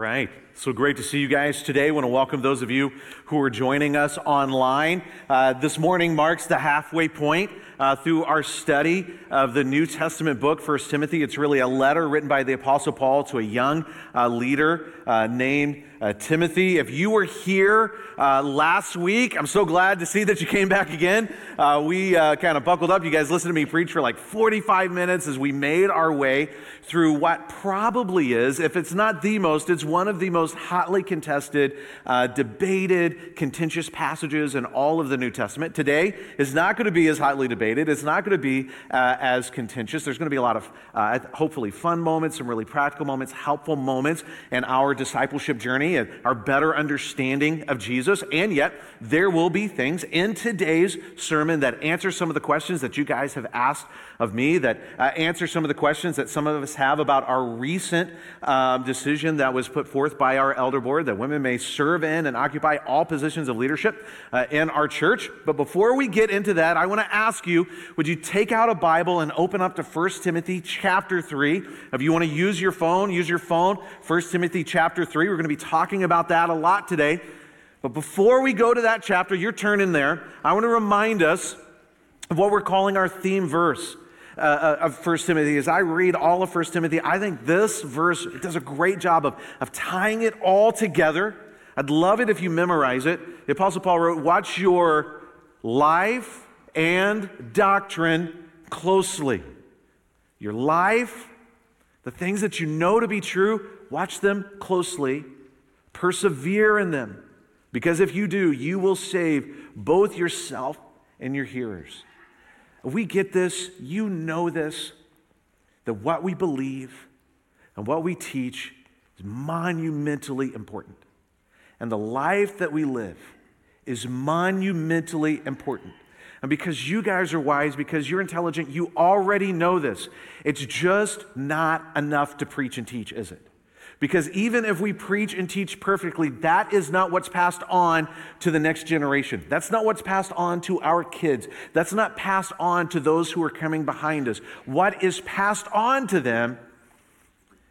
right. So great to see you guys today. I want to welcome those of you who are joining us online. Uh, this morning marks the halfway point uh, through our study of the New Testament book, First Timothy. It's really a letter written by the Apostle Paul to a young uh, leader uh, named uh, Timothy. If you were here uh, last week, I'm so glad to see that you came back again. We kind of buckled up. You guys listened to me preach for like 45 minutes as we made our way through what probably is, if it's not the most, it's one of the most hotly contested, uh, debated, contentious passages in all of the New Testament. Today is not going to be as hotly debated. It's not going to be uh, as contentious. There's going to be a lot of hopefully fun moments, some really practical moments, helpful moments in our discipleship journey and our better understanding of Jesus. And yet, there will be things in today's sermon that answer some of the questions that you guys have asked of me, that uh, answer some of the questions that some of us have about our recent um, decision that was put forth by our elder board that women may serve in and occupy all positions of leadership uh, in our church. But before we get into that, I want to ask you would you take out a Bible and open up to 1 Timothy chapter 3? If you want to use your phone, use your phone. 1 Timothy chapter 3. We're going to be talking about that a lot today. But before we go to that chapter, your turn in there, I want to remind us of what we're calling our theme verse. Uh, uh of 1 Timothy. As I read all of 1 Timothy, I think this verse does a great job of, of tying it all together. I'd love it if you memorize it. The Apostle Paul wrote, Watch your life and doctrine closely. Your life, the things that you know to be true, watch them closely. Persevere in them, because if you do, you will save both yourself and your hearers. We get this, you know this, that what we believe and what we teach is monumentally important. And the life that we live is monumentally important. And because you guys are wise, because you're intelligent, you already know this. It's just not enough to preach and teach, is it? Because even if we preach and teach perfectly, that is not what's passed on to the next generation. That's not what's passed on to our kids. That's not passed on to those who are coming behind us. What is passed on to them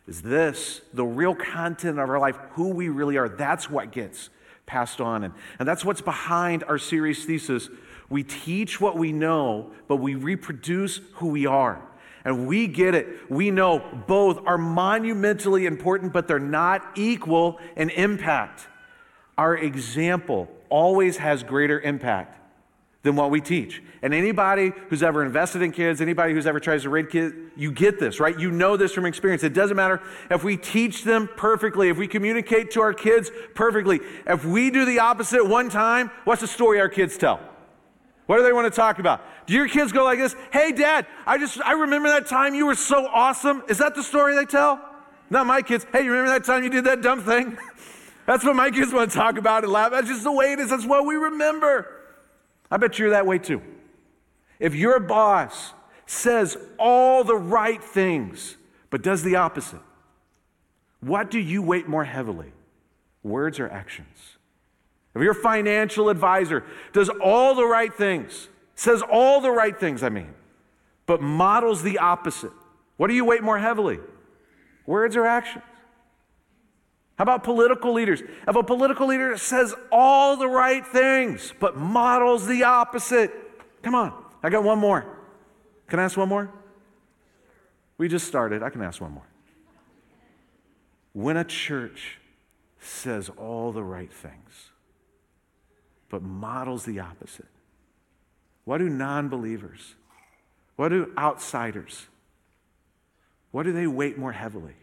is this the real content of our life, who we really are. That's what gets passed on. And, and that's what's behind our series thesis. We teach what we know, but we reproduce who we are. And we get it. We know both are monumentally important, but they're not equal in impact. Our example always has greater impact than what we teach. And anybody who's ever invested in kids, anybody who's ever tries to raise kids, you get this, right? You know this from experience. It doesn't matter if we teach them perfectly, if we communicate to our kids perfectly. If we do the opposite one time, what's the story our kids tell? What do they want to talk about? Do your kids go like this? Hey, dad, I just, I remember that time you were so awesome. Is that the story they tell? Not my kids. Hey, you remember that time you did that dumb thing? That's what my kids want to talk about and laugh. That's just the way it is. That's what we remember. I bet you're that way too. If your boss says all the right things, but does the opposite, what do you weight more heavily? Words or actions? If your financial advisor does all the right things, says all the right things, I mean, but models the opposite, what do you weight more heavily? Words or actions? How about political leaders? If a political leader says all the right things, but models the opposite, come on, I got one more. Can I ask one more? We just started. I can ask one more. When a church says all the right things, but models the opposite. What do non believers, what do outsiders, what do they weight more heavily?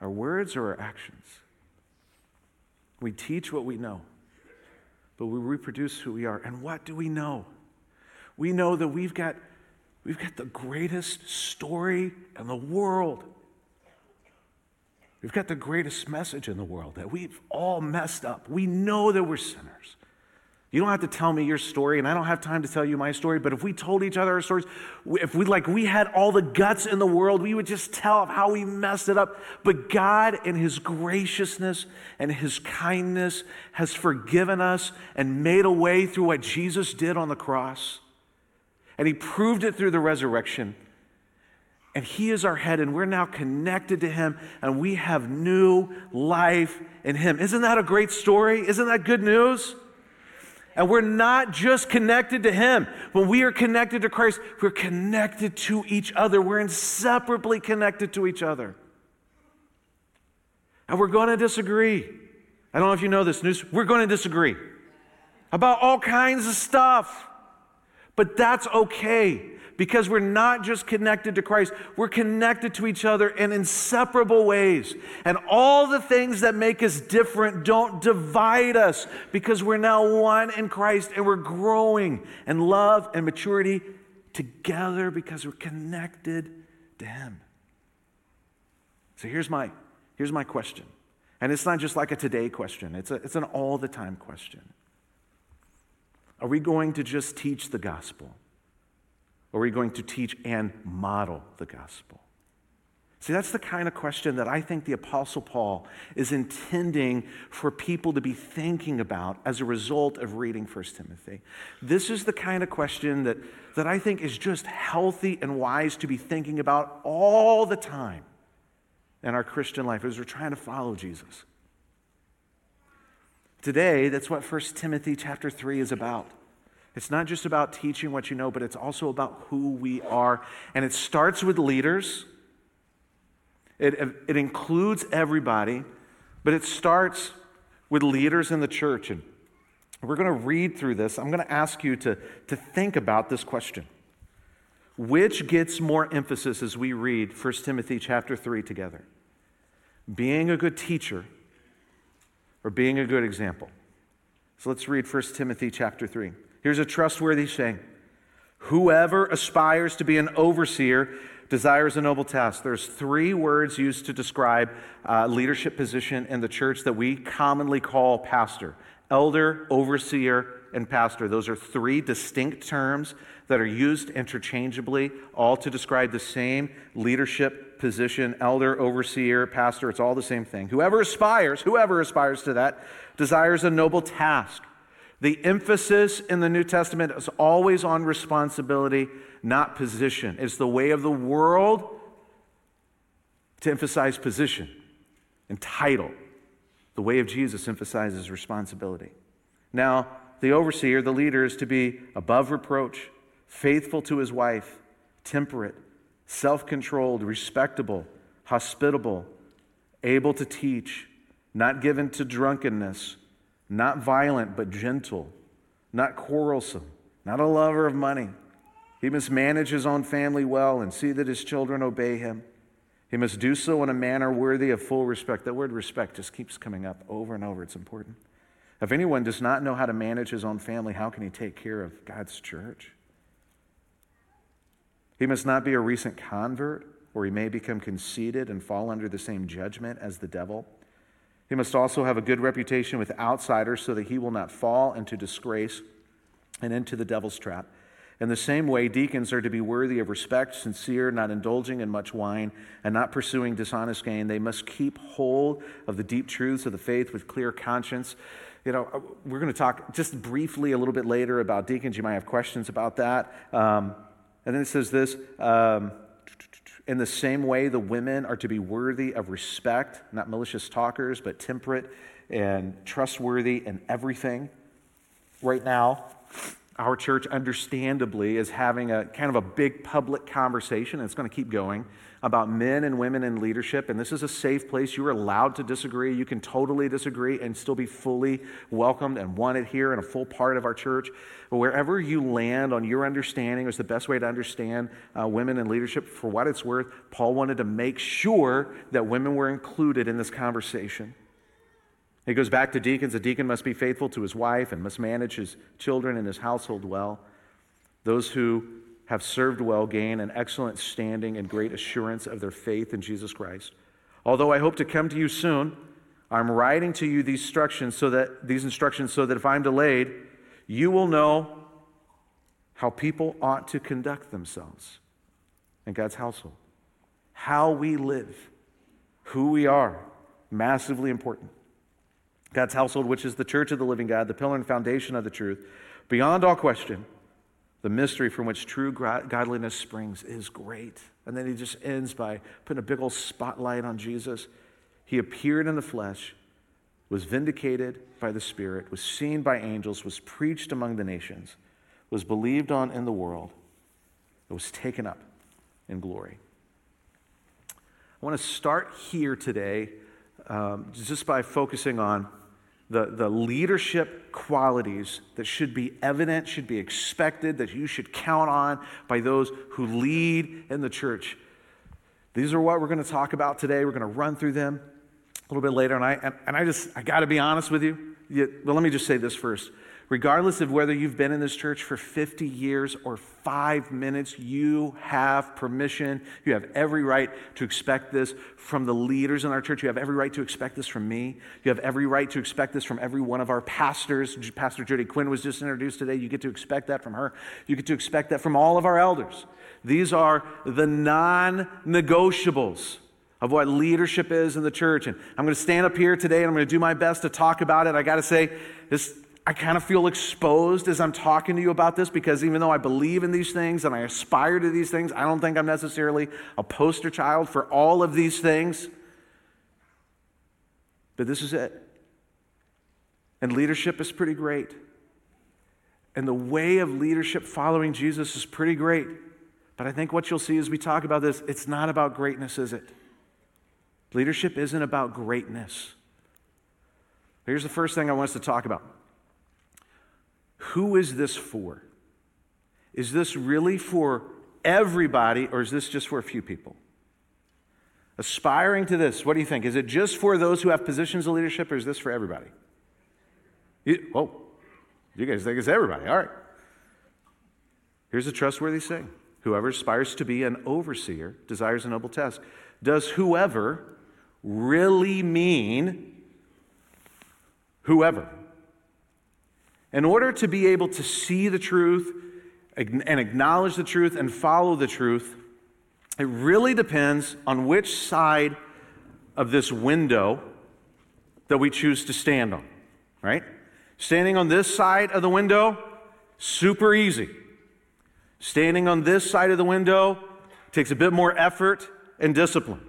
Our words or our actions? We teach what we know, but we reproduce who we are. And what do we know? We know that we've got, we've got the greatest story in the world. We've got the greatest message in the world that we've all messed up. We know that we're sinners. You don't have to tell me your story, and I don't have time to tell you my story, but if we told each other our stories, if we like we had all the guts in the world, we would just tell how we messed it up. But God in his graciousness and his kindness has forgiven us and made a way through what Jesus did on the cross. And he proved it through the resurrection. And He is our head, and we're now connected to Him, and we have new life in Him. Isn't that a great story? Isn't that good news? And we're not just connected to Him. When we are connected to Christ, we're connected to each other. We're inseparably connected to each other. And we're going to disagree. I don't know if you know this news. We're going to disagree about all kinds of stuff. But that's okay because we're not just connected to Christ, we're connected to each other in inseparable ways. And all the things that make us different don't divide us because we're now one in Christ and we're growing in love and maturity together because we're connected to Him. So here's my, here's my question. And it's not just like a today question, it's, a, it's an all the time question. Are we going to just teach the gospel? Or are we going to teach and model the gospel? See, that's the kind of question that I think the Apostle Paul is intending for people to be thinking about as a result of reading 1 Timothy. This is the kind of question that, that I think is just healthy and wise to be thinking about all the time in our Christian life as we're trying to follow Jesus. Today, that's what 1 Timothy chapter 3 is about. It's not just about teaching what you know, but it's also about who we are. And it starts with leaders, it, it includes everybody, but it starts with leaders in the church. And we're going to read through this. I'm going to ask you to, to think about this question. Which gets more emphasis as we read 1 Timothy chapter 3 together? Being a good teacher or being a good example? So let's read 1 Timothy chapter 3. Here's a trustworthy saying Whoever aspires to be an overseer desires a noble task. There's three words used to describe uh, leadership position in the church that we commonly call pastor elder, overseer, and pastor. Those are three distinct terms that are used interchangeably, all to describe the same leadership position elder, overseer, pastor. It's all the same thing. Whoever aspires, whoever aspires to that, desires a noble task. The emphasis in the New Testament is always on responsibility, not position. It's the way of the world to emphasize position and title. The way of Jesus emphasizes responsibility. Now, the overseer, the leader, is to be above reproach, faithful to his wife, temperate, self controlled, respectable, hospitable, able to teach, not given to drunkenness not violent, but gentle, not quarrelsome, not a lover of money. He must manage his own family well and see that his children obey him. He must do so in a manner worthy of full respect. That word respect just keeps coming up over and over. It's important. If anyone does not know how to manage his own family, how can he take care of God's church? He must not be a recent convert, or he may become conceited and fall under the same judgment as the devil. He must also have a good reputation with outsiders so that he will not fall into disgrace and into the devil's trap. In the same way, deacons are to be worthy of respect, sincere, not indulging in much wine, and not pursuing dishonest gain. They must keep hold of the deep truths of the faith with clear conscience. You know, we're going to talk just briefly a little bit later about deacons. You might have questions about that. Um, and then it says this. Um, in the same way, the women are to be worthy of respect, not malicious talkers, but temperate and trustworthy in everything. Right now, our church, understandably, is having a kind of a big public conversation, and it's going to keep going about men and women in leadership. And this is a safe place. You are allowed to disagree. You can totally disagree and still be fully welcomed and wanted here and a full part of our church. But wherever you land on your understanding is the best way to understand uh, women in leadership, for what it's worth, Paul wanted to make sure that women were included in this conversation. He goes back to deacons. A deacon must be faithful to his wife and must manage his children and his household well. Those who have served well gain an excellent standing and great assurance of their faith in Jesus Christ. Although I hope to come to you soon, I'm writing to you these instructions so that these instructions so that if I'm delayed, you will know how people ought to conduct themselves in God's household. How we live, who we are, massively important. God's household, which is the church of the living God, the pillar and foundation of the truth, beyond all question the mystery from which true godliness springs is great. And then he just ends by putting a big old spotlight on Jesus. He appeared in the flesh, was vindicated by the Spirit, was seen by angels, was preached among the nations, was believed on in the world, it was taken up in glory. I want to start here today um, just by focusing on the, the leadership qualities that should be evident, should be expected, that you should count on by those who lead in the church. These are what we're going to talk about today. We're going to run through them a little bit later. And I, and, and I just, I got to be honest with you. you. Let me just say this first regardless of whether you've been in this church for 50 years or five minutes, you have permission. You have every right to expect this from the leaders in our church. You have every right to expect this from me. You have every right to expect this from every one of our pastors. Pastor Judy Quinn was just introduced today. You get to expect that from her. You get to expect that from all of our elders. These are the non negotiables of what leadership is in the church. And I'm going to stand up here today and I'm going to do my best to talk about it. I got to say, this I kind of feel exposed as I'm talking to you about this because even though I believe in these things and I aspire to these things, I don't think I'm necessarily a poster child for all of these things. But this is it. And leadership is pretty great. And the way of leadership following Jesus is pretty great. But I think what you'll see as we talk about this, it's not about greatness, is it? Leadership isn't about greatness. Here's the first thing I want us to talk about who is this for? Is this really for everybody, or is this just for a few people? Aspiring to this, what do you think? Is it just for those who have positions of leadership, or is this for everybody? You, oh, you guys think it's everybody. All right. Here's a trustworthy saying Whoever aspires to be an overseer desires a noble task. Does whoever really mean whoever? In order to be able to see the truth and acknowledge the truth and follow the truth, it really depends on which side of this window that we choose to stand on, right? Standing on this side of the window, super easy. Standing on this side of the window takes a bit more effort and discipline.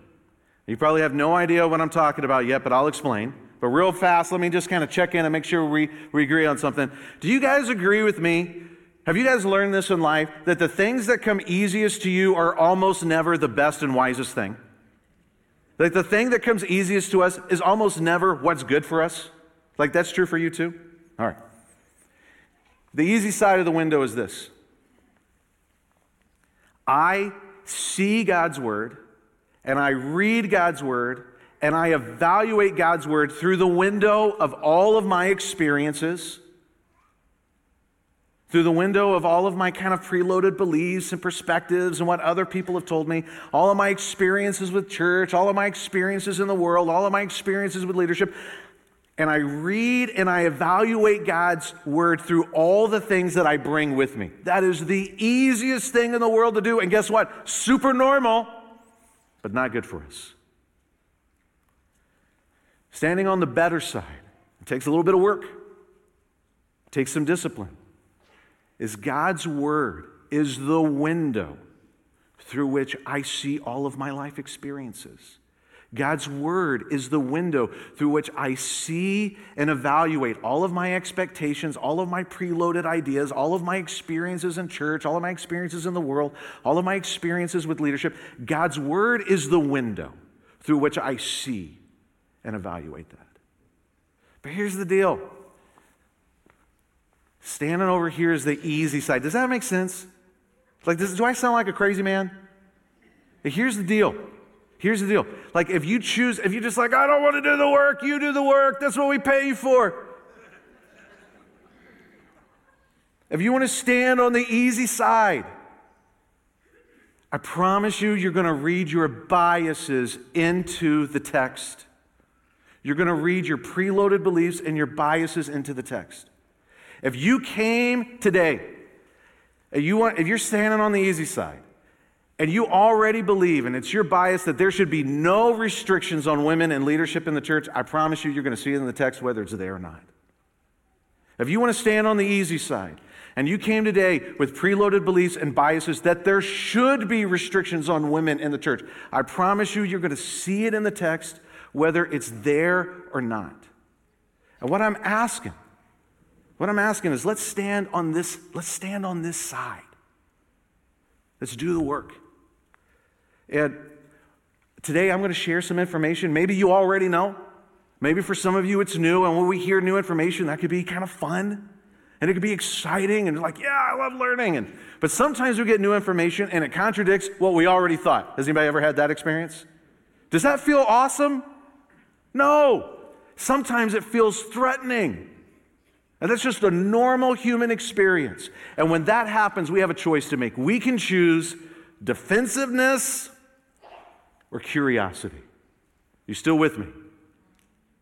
You probably have no idea what I'm talking about yet, but I'll explain. But real fast, let me just kind of check in and make sure we, we agree on something. Do you guys agree with me? Have you guys learned this in life that the things that come easiest to you are almost never the best and wisest thing? Like the thing that comes easiest to us is almost never what's good for us? Like that's true for you too? All right. The easy side of the window is this I see God's word and I read God's word and I evaluate God's word through the window of all of my experiences, through the window of all of my kind of preloaded beliefs and perspectives and what other people have told me, all of my experiences with church, all of my experiences in the world, all of my experiences with leadership. And I read and I evaluate God's word through all the things that I bring with me. That is the easiest thing in the world to do. And guess what? Super normal, but not good for us. Standing on the better side, it takes a little bit of work, it takes some discipline, is God's Word is the window through which I see all of my life experiences. God's Word is the window through which I see and evaluate all of my expectations, all of my preloaded ideas, all of my experiences in church, all of my experiences in the world, all of my experiences with leadership. God's Word is the window through which I see and evaluate that. But here's the deal standing over here is the easy side. Does that make sense? Like, does, do I sound like a crazy man? Here's the deal. Here's the deal. Like, if you choose, if you're just like, I don't want to do the work, you do the work, that's what we pay you for. If you want to stand on the easy side, I promise you, you're going to read your biases into the text. You're going to read your preloaded beliefs and your biases into the text. If you came today, if, you want, if you're standing on the easy side, and you already believe, and it's your bias that there should be no restrictions on women and leadership in the church, I promise you, you're going to see it in the text whether it's there or not. If you want to stand on the easy side, and you came today with preloaded beliefs and biases that there should be restrictions on women in the church, I promise you, you're going to see it in the text, whether it's there or not. And what I'm asking, what I'm asking is let's stand on this, let's stand on this side. Let's do the work. And today I'm going to share some information. Maybe you already know. Maybe for some of you it's new, and when we hear new information, that could be kind of fun. And it could be exciting and like, yeah, I love learning. And, but sometimes we get new information and it contradicts what we already thought. Has anybody ever had that experience? Does that feel awesome? No. Sometimes it feels threatening. And that's just a normal human experience. And when that happens, we have a choice to make. We can choose defensiveness or curiosity. You still with me?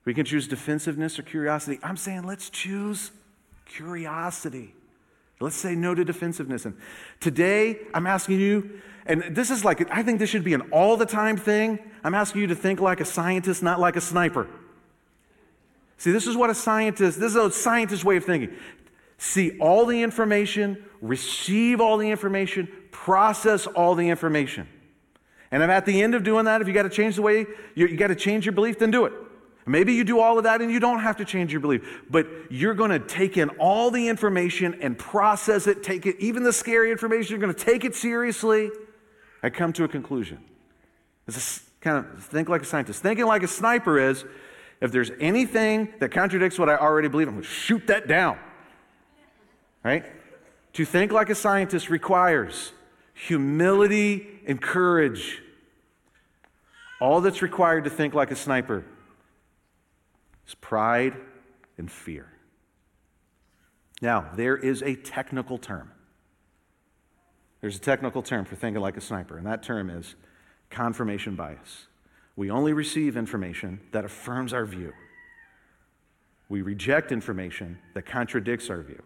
We can choose defensiveness or curiosity. I'm saying let's choose curiosity. Let's say no to defensiveness. And today, I'm asking you, and this is like, I think this should be an all the time thing. I'm asking you to think like a scientist, not like a sniper. See, this is what a scientist, this is a scientist way of thinking. See all the information, receive all the information, process all the information. And if at the end of doing that, if you got to change the way, you, you got to change your belief, then do it. Maybe you do all of that and you don't have to change your belief, but you're going to take in all the information and process it, take it, even the scary information, you're going to take it seriously and come to a conclusion. It's kind of think like a scientist. Thinking like a sniper is if there's anything that contradicts what I already believe, I'm going to shoot that down. Right? To think like a scientist requires humility and courage. All that's required to think like a sniper is pride and fear. Now, there is a technical term. There's a technical term for thinking like a sniper, and that term is confirmation bias. We only receive information that affirms our view. We reject information that contradicts our view.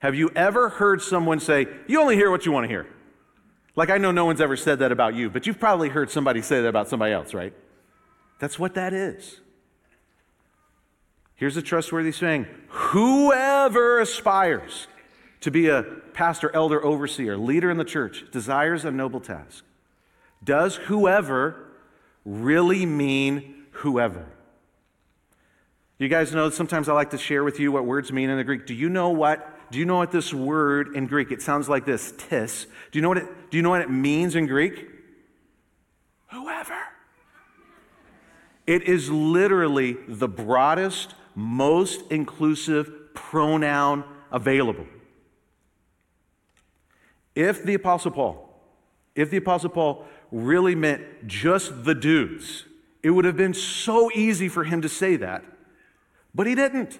Have you ever heard someone say, You only hear what you want to hear? Like, I know no one's ever said that about you, but you've probably heard somebody say that about somebody else, right? That's what that is. Here's a trustworthy saying Whoever aspires to be a pastor, elder, overseer, leader in the church desires a noble task. Does whoever really mean whoever? You guys know sometimes I like to share with you what words mean in the Greek. Do you know what? Do you know what this word in Greek? It sounds like this, tis. Do you know what it, do you know what it means in Greek? Whoever. It is literally the broadest, most inclusive pronoun available. If the Apostle Paul, if the Apostle Paul really meant just the dudes, it would have been so easy for him to say that, but he didn't.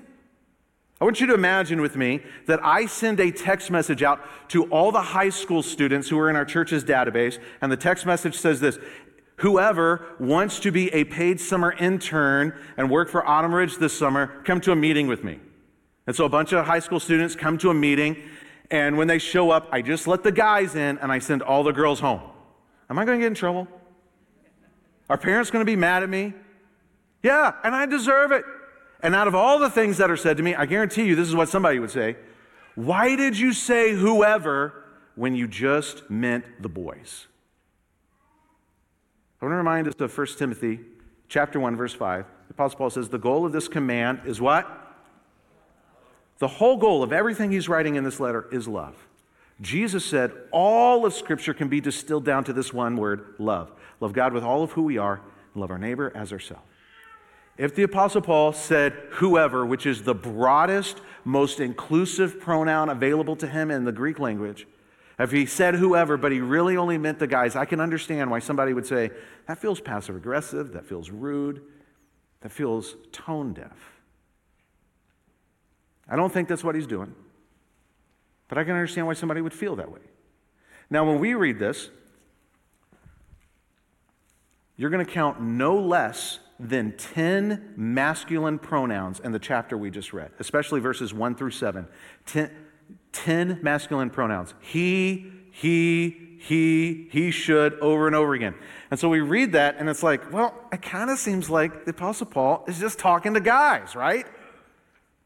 I want you to imagine with me that I send a text message out to all the high school students who are in our church's database, and the text message says this Whoever wants to be a paid summer intern and work for Autumn Ridge this summer, come to a meeting with me. And so a bunch of high school students come to a meeting, and when they show up, I just let the guys in and I send all the girls home. Am I going to get in trouble? Are parents going to be mad at me? Yeah, and I deserve it. And out of all the things that are said to me, I guarantee you this is what somebody would say Why did you say whoever when you just meant the boys? Want to remind us of 1 Timothy chapter 1, verse 5. The Apostle Paul says, The goal of this command is what? The whole goal of everything he's writing in this letter is love. Jesus said all of Scripture can be distilled down to this one word love. Love God with all of who we are, and love our neighbor as ourselves. If the Apostle Paul said whoever, which is the broadest, most inclusive pronoun available to him in the Greek language, if he said whoever, but he really only meant the guys, I can understand why somebody would say, that feels passive aggressive, that feels rude, that feels tone deaf. I don't think that's what he's doing, but I can understand why somebody would feel that way. Now, when we read this, you're going to count no less than 10 masculine pronouns in the chapter we just read, especially verses 1 through 7. 10, 10 masculine pronouns. He, he, he, he should, over and over again. And so we read that, and it's like, well, it kind of seems like the Apostle Paul is just talking to guys, right?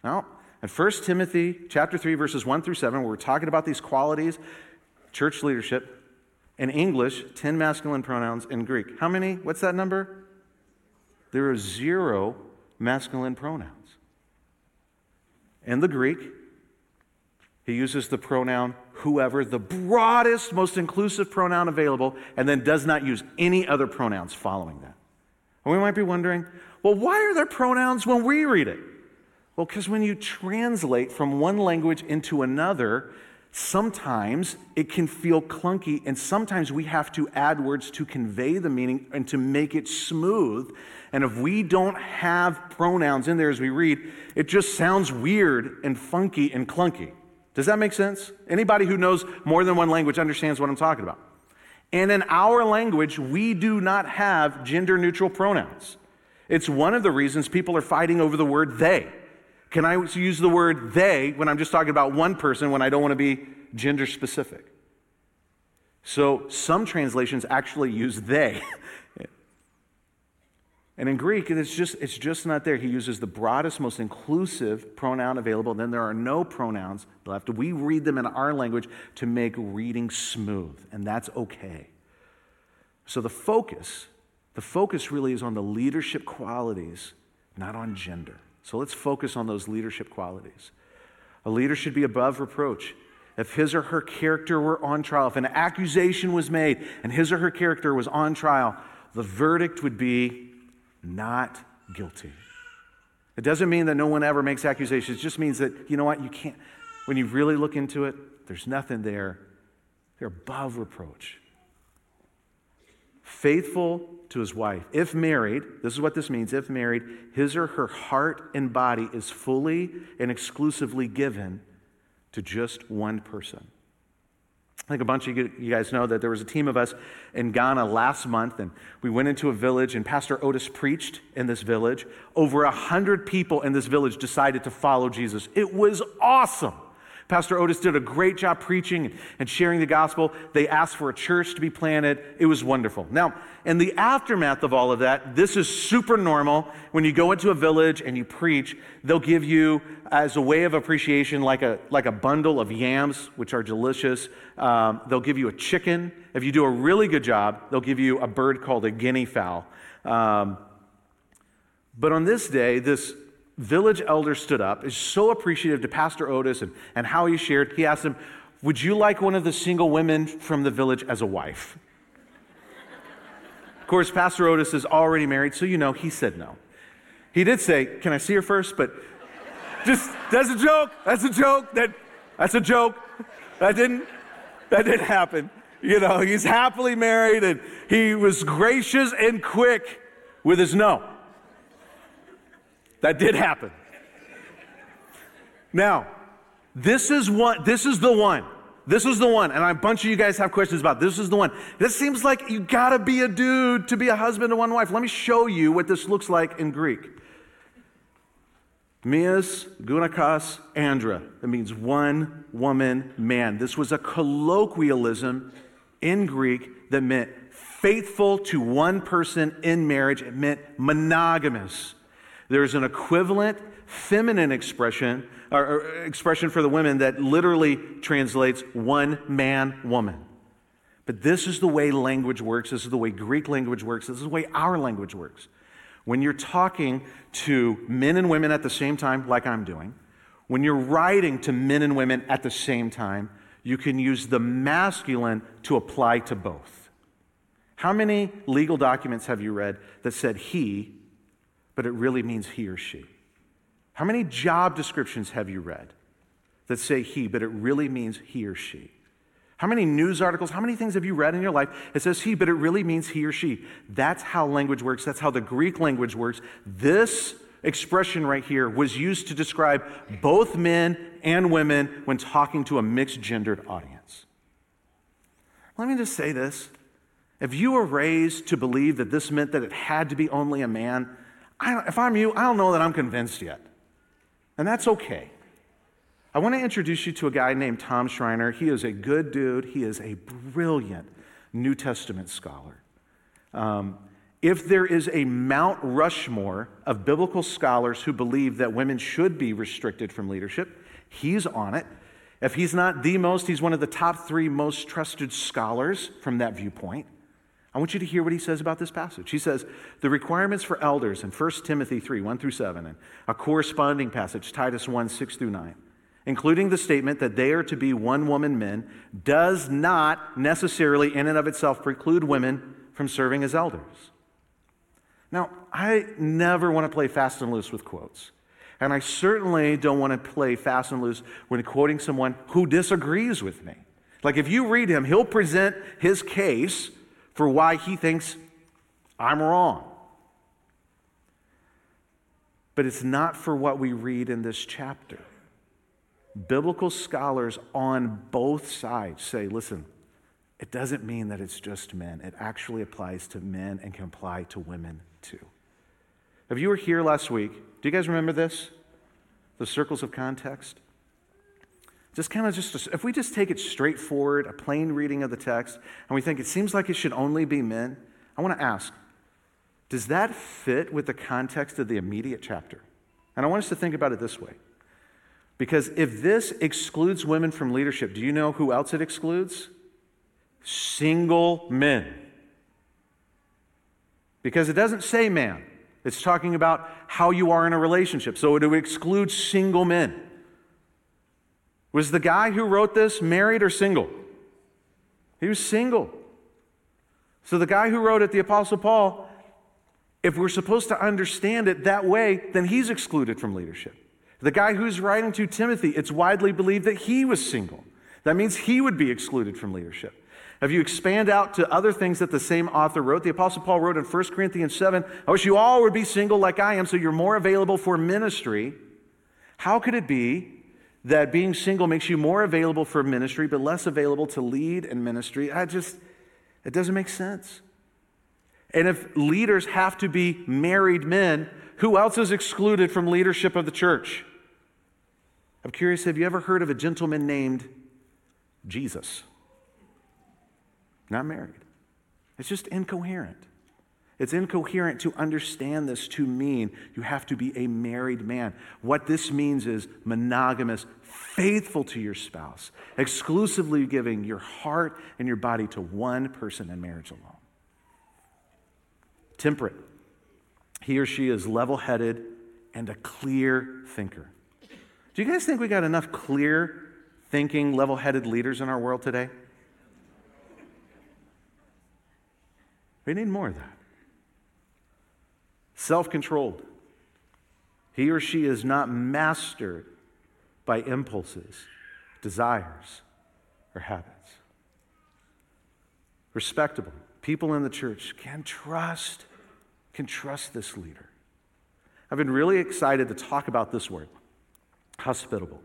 Now, And 1 Timothy chapter 3, verses 1 through 7, where we're talking about these qualities, church leadership, in English, 10 masculine pronouns in Greek. How many? What's that number? There are zero masculine pronouns. In the Greek, he uses the pronoun whoever, the broadest, most inclusive pronoun available, and then does not use any other pronouns following that. And we might be wondering, well, why are there pronouns when we read it? Well, because when you translate from one language into another, sometimes it can feel clunky, and sometimes we have to add words to convey the meaning and to make it smooth. And if we don't have pronouns in there as we read, it just sounds weird and funky and clunky. Does that make sense? Anybody who knows more than one language understands what I'm talking about. And in our language, we do not have gender neutral pronouns. It's one of the reasons people are fighting over the word they. Can I use the word they when I'm just talking about one person when I don't want to be gender specific? So some translations actually use they. and in Greek, it's just, it's just not there. He uses the broadest, most inclusive pronoun available. Then there are no pronouns left. We read them in our language to make reading smooth, and that's okay. So the focus, the focus really is on the leadership qualities, not on gender. So let's focus on those leadership qualities. A leader should be above reproach. If his or her character were on trial, if an accusation was made and his or her character was on trial, the verdict would be not guilty. It doesn't mean that no one ever makes accusations. It just means that, you know what, you can't, when you really look into it, there's nothing there. They're above reproach. Faithful to his wife. If married, this is what this means if married, his or her heart and body is fully and exclusively given to just one person. I think a bunch of you guys know that there was a team of us in Ghana last month, and we went into a village, and Pastor Otis preached in this village. Over a hundred people in this village decided to follow Jesus. It was awesome. Pastor Otis did a great job preaching and sharing the gospel. They asked for a church to be planted. It was wonderful. Now, in the aftermath of all of that, this is super normal. When you go into a village and you preach, they'll give you, as a way of appreciation, like a, like a bundle of yams, which are delicious. Um, they'll give you a chicken. If you do a really good job, they'll give you a bird called a guinea fowl. Um, but on this day, this village elder stood up, is so appreciative to Pastor Otis and, and how he shared. He asked him, Would you like one of the single women from the village as a wife? of course, Pastor Otis is already married, so you know he said no. He did say, Can I see her first? But just, that's a joke. That's a joke. That, that's a joke. That didn't, that didn't happen. You know, he's happily married and he was gracious and quick with his no. That did happen. Now, this is one, this is the one. This is the one, and a bunch of you guys have questions about this is the one. This seems like you gotta be a dude to be a husband to one wife. Let me show you what this looks like in Greek. Mias gunakas andra. It means one woman man. This was a colloquialism in Greek that meant faithful to one person in marriage. It meant monogamous. There's an equivalent feminine expression or, expression for the women that literally translates one man woman. But this is the way language works. This is the way Greek language works. This is the way our language works. When you're talking to men and women at the same time, like I'm doing, when you're writing to men and women at the same time, you can use the masculine to apply to both. How many legal documents have you read that said he but it really means he or she. How many job descriptions have you read that say he, but it really means he or she? How many news articles, how many things have you read in your life? It says he, but it really means he or she. That's how language works. That's how the Greek language works. This expression right here was used to describe both men and women when talking to a mixed gendered audience. Let me just say this. If you were raised to believe that this meant that it had to be only a man, if I'm you, I don't know that I'm convinced yet. And that's okay. I want to introduce you to a guy named Tom Schreiner. He is a good dude, he is a brilliant New Testament scholar. Um, if there is a Mount Rushmore of biblical scholars who believe that women should be restricted from leadership, he's on it. If he's not the most, he's one of the top three most trusted scholars from that viewpoint. I want you to hear what he says about this passage. He says, The requirements for elders in 1 Timothy 3 1 through 7, and a corresponding passage, Titus 1 6 through 9, including the statement that they are to be one woman men, does not necessarily, in and of itself, preclude women from serving as elders. Now, I never want to play fast and loose with quotes. And I certainly don't want to play fast and loose when quoting someone who disagrees with me. Like if you read him, he'll present his case for why he thinks I'm wrong. But it's not for what we read in this chapter. Biblical scholars on both sides say, listen, it doesn't mean that it's just men. It actually applies to men and can apply to women too. If you were here last week, do you guys remember this? The circles of context? Just kind of just, if we just take it straightforward, a plain reading of the text, and we think it seems like it should only be men, I want to ask, does that fit with the context of the immediate chapter? And I want us to think about it this way. Because if this excludes women from leadership, do you know who else it excludes? Single men. Because it doesn't say man, it's talking about how you are in a relationship. So it would exclude single men. Was the guy who wrote this married or single? He was single. So the guy who wrote it, the Apostle Paul, if we're supposed to understand it that way, then he's excluded from leadership. The guy who's writing to Timothy, it's widely believed that he was single. That means he would be excluded from leadership. If you expand out to other things that the same author wrote, the Apostle Paul wrote in 1 Corinthians 7, I wish you all would be single like I am, so you're more available for ministry. How could it be that being single makes you more available for ministry, but less available to lead in ministry? I just, it doesn't make sense. And if leaders have to be married men, who else is excluded from leadership of the church? I'm curious, have you ever heard of a gentleman named Jesus? not married. It's just incoherent. It's incoherent to understand this to mean you have to be a married man. What this means is monogamous, faithful to your spouse, exclusively giving your heart and your body to one person in marriage alone. Temperate. He or she is level headed and a clear thinker. Do you guys think we got enough clear thinking, level headed leaders in our world today? We need more of that. Self controlled. He or she is not mastered by impulses, desires, or habits. Respectable. People in the church can trust, can trust this leader. I've been really excited to talk about this word, hospitable.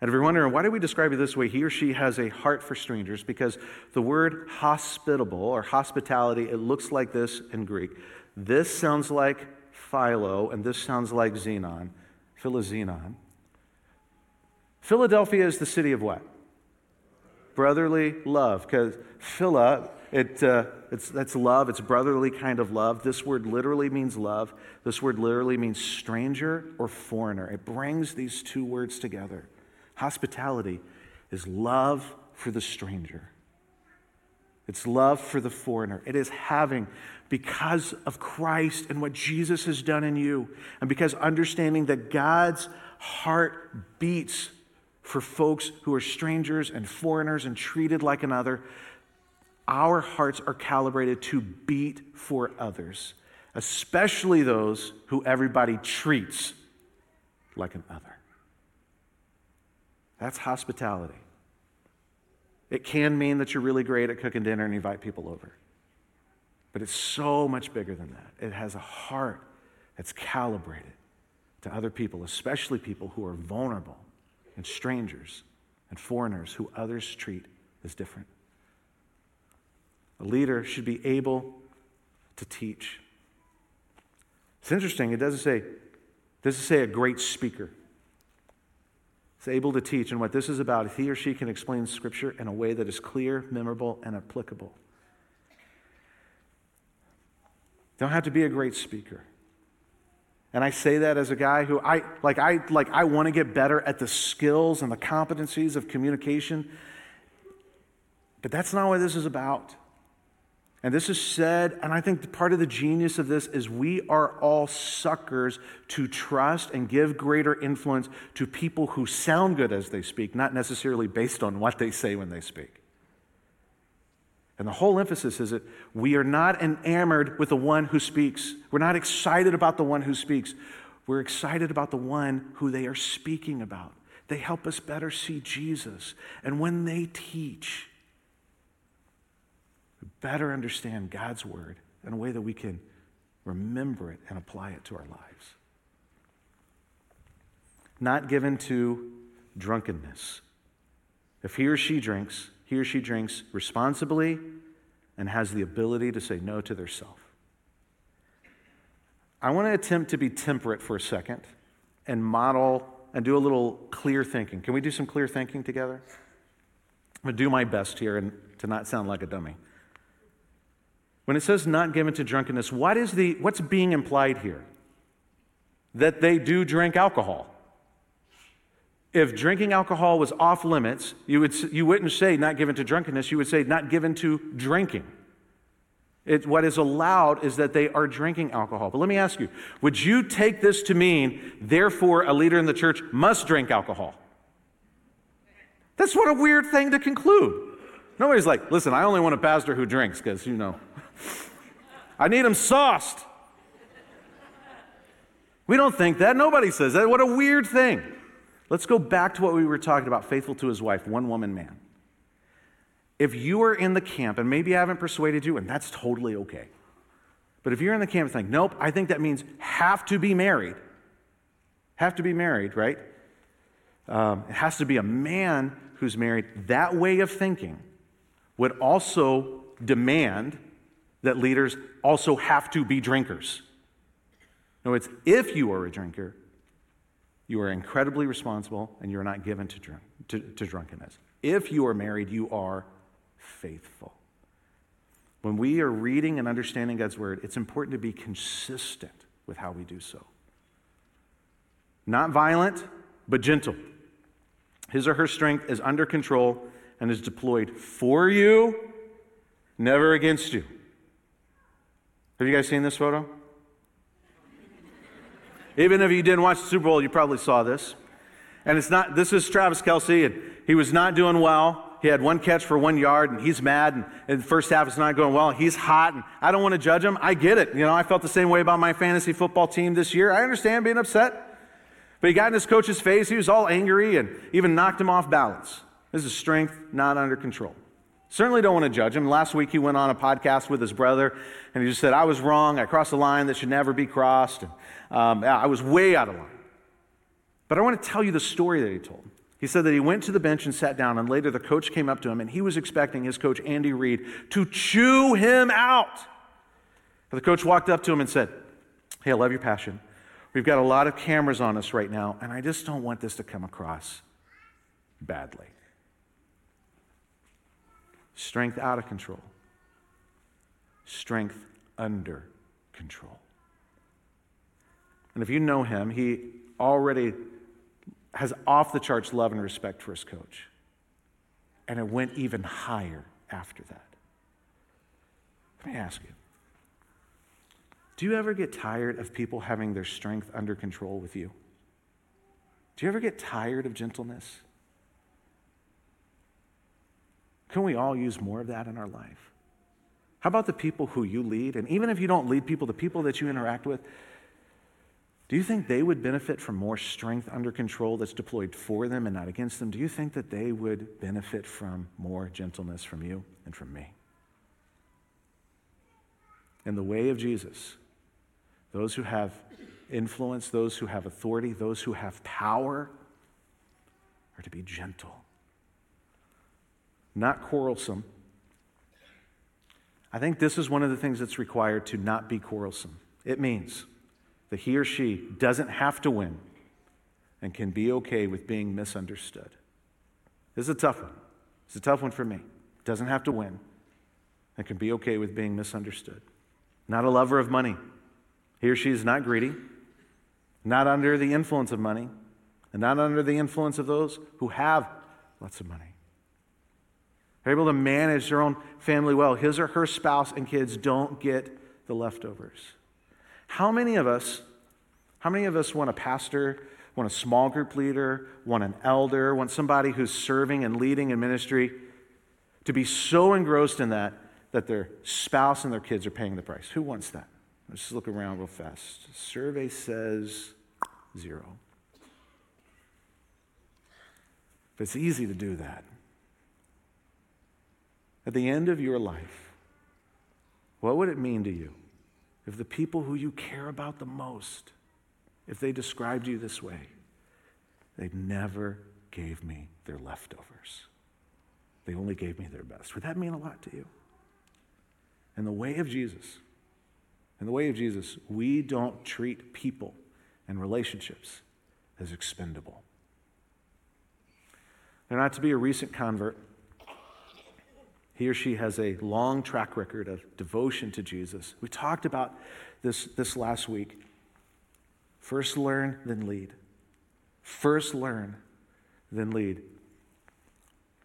And if you're wondering, why do we describe it this way? He or she has a heart for strangers because the word hospitable or hospitality, it looks like this in Greek. This sounds like philo, and this sounds like xenon, philoxenon. Philadelphia is the city of what? Brotherly love, because phila, it, uh, it's, that's love, it's brotherly kind of love. This word literally means love. This word literally means stranger or foreigner. It brings these two words together. Hospitality is love for the stranger. It's love for the foreigner. It is having, because of Christ and what Jesus has done in you, and because understanding that God's heart beats for folks who are strangers and foreigners and treated like another, our hearts are calibrated to beat for others, especially those who everybody treats like an other. That's hospitality. It can mean that you're really great at cooking dinner and invite people over. But it's so much bigger than that. It has a heart that's calibrated to other people, especially people who are vulnerable and strangers and foreigners who others treat as different. A leader should be able to teach. It's interesting, it doesn't say, it doesn't say a great speaker is able to teach. And what this is about, he or she can explain Scripture in a way that is clear, memorable, and applicable. Don't have to be a great speaker. And I say that as a guy who I like I like I want to get better at the skills and the competencies of communication. But that's not what this is about. And this is said, and I think part of the genius of this is we are all suckers to trust and give greater influence to people who sound good as they speak, not necessarily based on what they say when they speak. And the whole emphasis is that we are not enamored with the one who speaks. We're not excited about the one who speaks. We're excited about the one who they are speaking about. They help us better see Jesus. And when they teach, better understand God's word in a way that we can remember it and apply it to our lives. Not given to drunkenness. If he or she drinks, he or she drinks responsibly and has the ability to say no to their self. I want to attempt to be temperate for a second and model and do a little clear thinking. Can we do some clear thinking together? I'm going to do my best here and to not sound like a dummy. When it says not given to drunkenness, what is the, what's being implied here? That they do drink alcohol. If drinking alcohol was off limits, you, would, you wouldn't say not given to drunkenness, you would say not given to drinking. It, what is allowed is that they are drinking alcohol. But let me ask you would you take this to mean, therefore, a leader in the church must drink alcohol? That's what a weird thing to conclude. Nobody's like, listen, I only want a pastor who drinks because, you know, I need him sauced. We don't think that. Nobody says that. What a weird thing. Let's go back to what we were talking about faithful to his wife, one woman man. If you are in the camp, and maybe I haven't persuaded you, and that's totally okay. But if you're in the camp and think, nope, I think that means have to be married. Have to be married, right? Um, it has to be a man who's married. That way of thinking would also demand that leaders also have to be drinkers. No, it's if you are a drinker, you are incredibly responsible and you're not given to, to, to drunkenness. If you are married, you are faithful. When we are reading and understanding God's word, it's important to be consistent with how we do so. Not violent, but gentle. His or her strength is under control and is deployed for you, never against you. Have you guys seen this photo? Even if you didn't watch the Super Bowl, you probably saw this. And it's not, this is Travis Kelce, and he was not doing well. He had one catch for one yard, and he's mad, and, and the first half is not going well. He's hot, and I don't want to judge him. I get it. You know, I felt the same way about my fantasy football team this year. I understand being upset. But he got in his coach's face. He was all angry and even knocked him off balance. This is strength not under control. Certainly don't want to judge him. Last week he went on a podcast with his brother and he just said, I was wrong. I crossed a line that should never be crossed. And, um, I was way out of line. But I want to tell you the story that he told. He said that he went to the bench and sat down, and later the coach came up to him and he was expecting his coach, Andy Reid, to chew him out. But the coach walked up to him and said, Hey, I love your passion. We've got a lot of cameras on us right now, and I just don't want this to come across badly strength out of control, strength under control. And if you know him, he already has off the charts love and respect for his coach. And it went even higher after that. Let me ask you do you ever get tired of people having their strength under control with you? Do you ever get tired of gentleness? Can we all use more of that in our life? How about the people who you lead? And even if you don't lead people, the people that you interact with, do you think they would benefit from more strength under control that's deployed for them and not against them? Do you think that they would benefit from more gentleness from you and from me? In the way of Jesus, those who have influence, those who have authority, those who have power are to be gentle not quarrelsome. I think this is one of the things that's required to not be quarrelsome. It means that he or she doesn't have to win and can be okay with being misunderstood. This is a tough one. It's a tough one for me. Doesn't have to win and can be okay with being misunderstood. not a lover of money. He or she is not greedy, not under the influence of money, and not under the influence of those who have lots of money. They're able to manage their own family well. His or her spouse and kids don't get the leftovers. How many of us, how many of us want a pastor, want a small group leader, want an elder, want somebody who's serving and leading in ministry to be so engrossed in that that their spouse and their kids are paying the price? Who wants that? Let's just look around real fast. Survey says zero. But it's easy to do that. At the end of your life, what would it mean to you if the people who you care about the most, if they described you this way, they never gave me their leftovers? They only gave me their best. Would that mean a lot to you? In the way of Jesus, in the way of Jesus, we don't treat people and relationships as expendable. They're not to be a recent convert. He or she has a long track record of devotion to Jesus. We talked about this, this last week. First learn, then lead. First learn, then lead.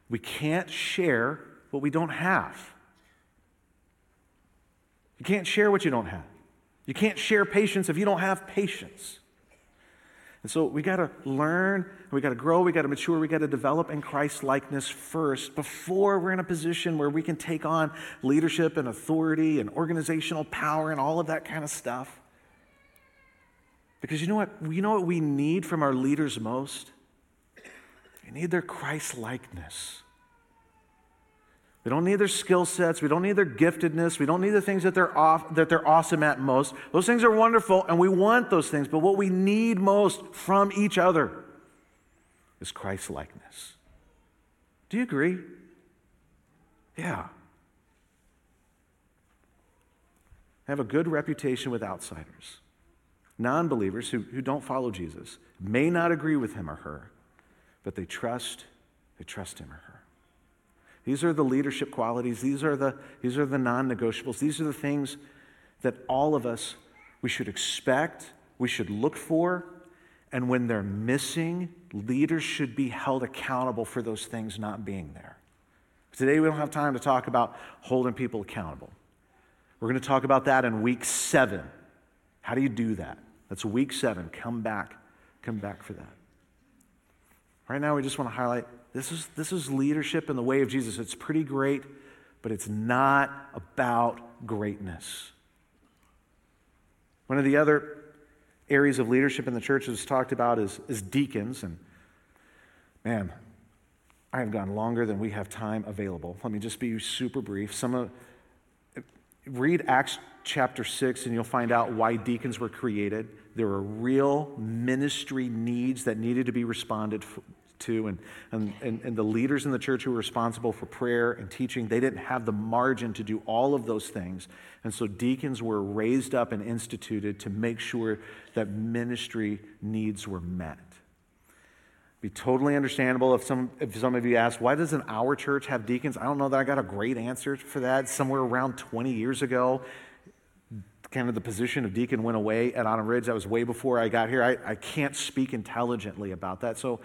We can't share what we don't have. You can't share what you don't have. You can't share patience if you don't have patience. And so we got to learn, we got to grow, we got to mature, we got to develop in Christ likeness first before we're in a position where we can take on leadership and authority and organizational power and all of that kind of stuff. Because you know what? You know what we need from our leaders most? We need their Christ likeness. We don't need their skill sets. We don't need their giftedness. We don't need the things that they're, off, that they're awesome at most. Those things are wonderful, and we want those things. But what we need most from each other is Christ likeness. Do you agree? Yeah. Have a good reputation with outsiders. Non believers who, who don't follow Jesus may not agree with him or her, but they trust, they trust him or her. These are the leadership qualities. These are the, these are the non negotiables. These are the things that all of us we should expect, we should look for. And when they're missing, leaders should be held accountable for those things not being there. Today, we don't have time to talk about holding people accountable. We're going to talk about that in week seven. How do you do that? That's week seven. Come back. Come back for that. Right now, we just want to highlight this is, this is leadership in the way of Jesus. It's pretty great, but it's not about greatness. One of the other areas of leadership in the church that's talked about is, is deacons. And man, I have gone longer than we have time available. Let me just be super brief. Some of, read Acts chapter 6 and you'll find out why deacons were created. There were real ministry needs that needed to be responded to. And, and, and, and the leaders in the church who were responsible for prayer and teaching, they didn't have the margin to do all of those things. And so deacons were raised up and instituted to make sure that ministry needs were met. Be totally understandable if some, if some of you ask, why doesn't our church have deacons? I don't know that I got a great answer for that. Somewhere around 20 years ago, kind of the position of deacon went away at Autumn Ridge. That was way before I got here. I, I can't speak intelligently about that. So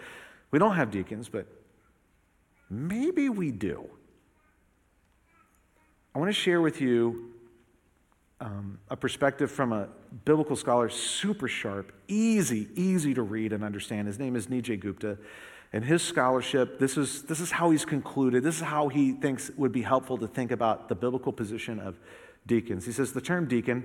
we don't have deacons, but maybe we do. I want to share with you um, a perspective from a biblical scholar, super sharp, easy, easy to read and understand. His name is Nijay Gupta. And his scholarship, this is, this is how he's concluded. This is how he thinks would be helpful to think about the biblical position of deacons. He says the term deacon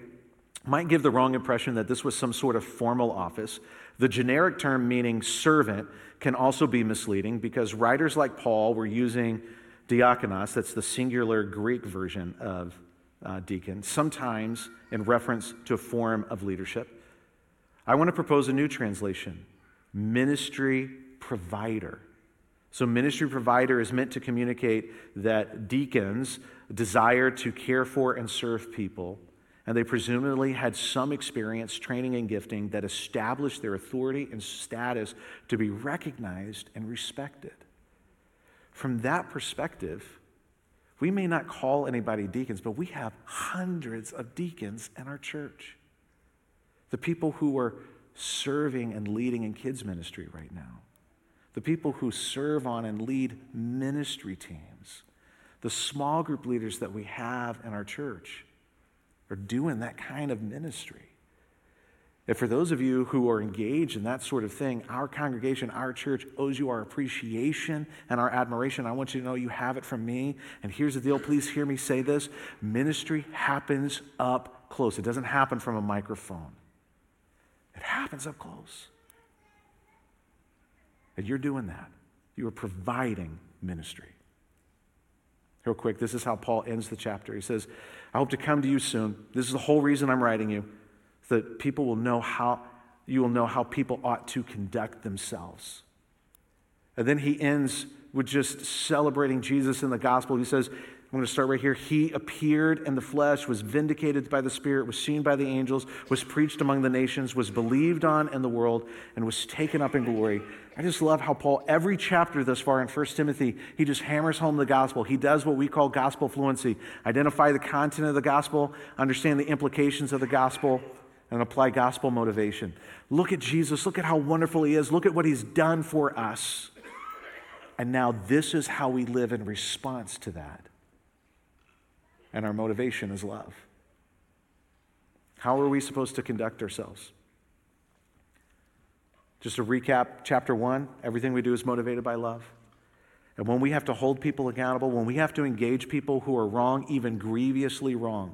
might give the wrong impression that this was some sort of formal office. The generic term meaning servant can also be misleading because writers like Paul were using diakonos, that's the singular Greek version of uh, deacon, sometimes in reference to a form of leadership. I want to propose a new translation ministry provider. So, ministry provider is meant to communicate that deacons desire to care for and serve people and they presumably had some experience, training, and gifting that established their authority and status to be recognized and respected. From that perspective, We may not call anybody deacons, but we have hundreds of deacons in our church. The people who are serving and leading in kids' ministry right now, the people who serve on and lead ministry teams, the small group leaders that we have in our church are doing that kind of ministry. And for those of you who are engaged in that sort of thing, our congregation, our church owes you our appreciation and our admiration. I want you to know you have it from me. And here's the deal please hear me say this ministry happens up close, it doesn't happen from a microphone, it happens up close. And you're doing that. You are providing ministry. Real quick, this is how Paul ends the chapter. He says, I hope to come to you soon. This is the whole reason I'm writing you that people will know how you will know how people ought to conduct themselves. And then he ends with just celebrating Jesus in the gospel. He says, I'm going to start right here. He appeared in the flesh, was vindicated by the Spirit, was seen by the angels, was preached among the nations, was believed on in the world, and was taken up in glory. I just love how Paul, every chapter thus far in 1 Timothy, he just hammers home the gospel. He does what we call gospel fluency identify the content of the gospel, understand the implications of the gospel, and apply gospel motivation. Look at Jesus. Look at how wonderful he is. Look at what he's done for us. And now this is how we live in response to that. And our motivation is love. How are we supposed to conduct ourselves? Just to recap chapter one, everything we do is motivated by love. And when we have to hold people accountable, when we have to engage people who are wrong, even grievously wrong,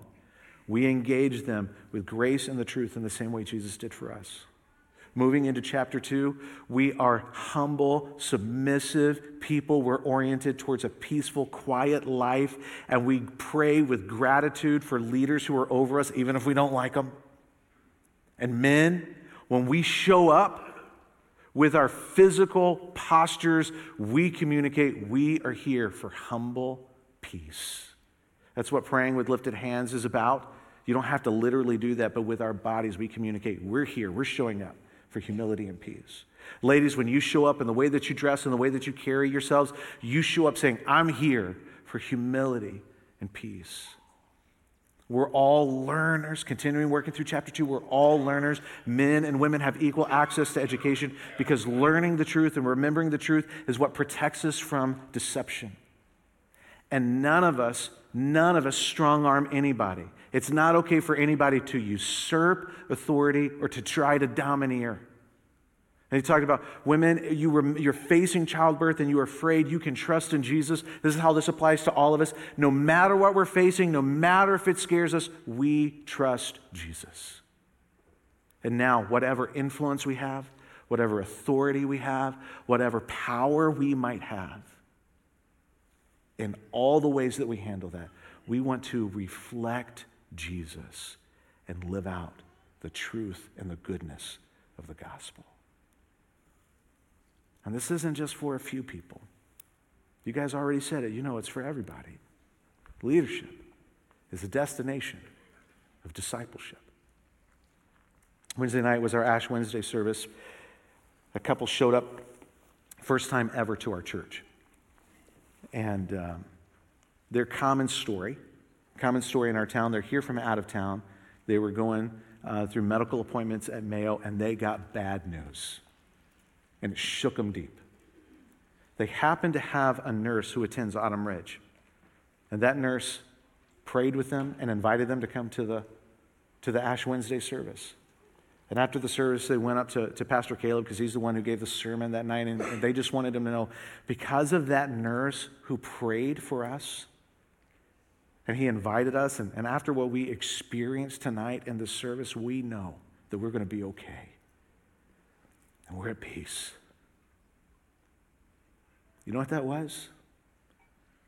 we engage them with grace and the truth in the same way Jesus did for us. Moving into chapter two, we are humble, submissive people. We're oriented towards a peaceful, quiet life, and we pray with gratitude for leaders who are over us, even if we don't like them. And men, when we show up with our physical postures, we communicate we are here for humble peace. That's what praying with lifted hands is about. You don't have to literally do that, but with our bodies, we communicate. We're here, we're showing up for humility and peace. Ladies, when you show up in the way that you dress and the way that you carry yourselves, you show up saying, I'm here for humility and peace. We're all learners. Continuing working through chapter two, we're all learners. Men and women have equal access to education because learning the truth and remembering the truth is what protects us from deception. And none of us None of us strong arm anybody. It's not okay for anybody to usurp authority or to try to domineer. And he talked about women, you were, you're facing childbirth and you're afraid you can trust in Jesus. This is how this applies to all of us. No matter what we're facing, no matter if it scares us, we trust Jesus. And now, whatever influence we have, whatever authority we have, whatever power we might have, in all the ways that we handle that, we want to reflect Jesus and live out the truth and the goodness of the gospel. And this isn't just for a few people. You guys already said it. You know it's for everybody. Leadership is a destination of discipleship. Wednesday night was our Ash Wednesday service. A couple showed up, first time ever to our church and um, their common story, common story in our town. They're here from out of town. They were going uh, through medical appointments at Mayo, and they got bad news, and it shook them deep. They happened to have a nurse who attends Autumn Ridge, and that nurse prayed with them and invited them to come to the to the Ash Wednesday service. And after the service, they went up to, to Pastor Caleb because he's the one who gave the sermon that night. And, and they just wanted him to know because of that nurse who prayed for us, and he invited us, and, and after what we experienced tonight in the service, we know that we're going to be okay. And we're at peace. You know what that was?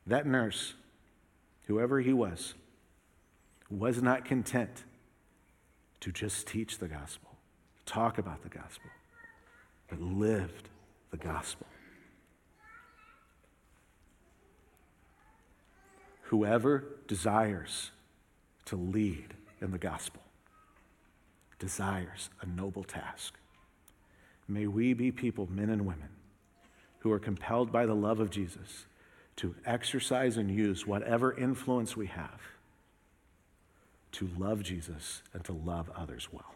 That nurse, whoever he was, was not content to just teach the gospel, talk about the gospel, but lived the gospel. Whoever desires to lead in the gospel desires a noble task. May we be people, men and women, who are compelled by the love of Jesus to exercise and use whatever influence we have to love Jesus and to love others well.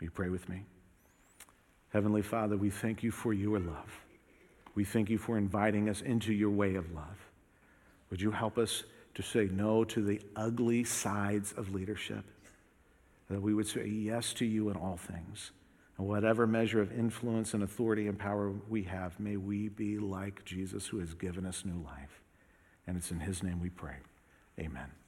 Will you pray with me? Heavenly Father, we thank you for your love. We thank you for inviting us into your way of love. Would you help us to say no to the ugly sides of leadership? That we would say yes to you in all things. And whatever measure of influence and authority and power we have, may we be like Jesus who has given us new life. And it's in his name we pray. Amen.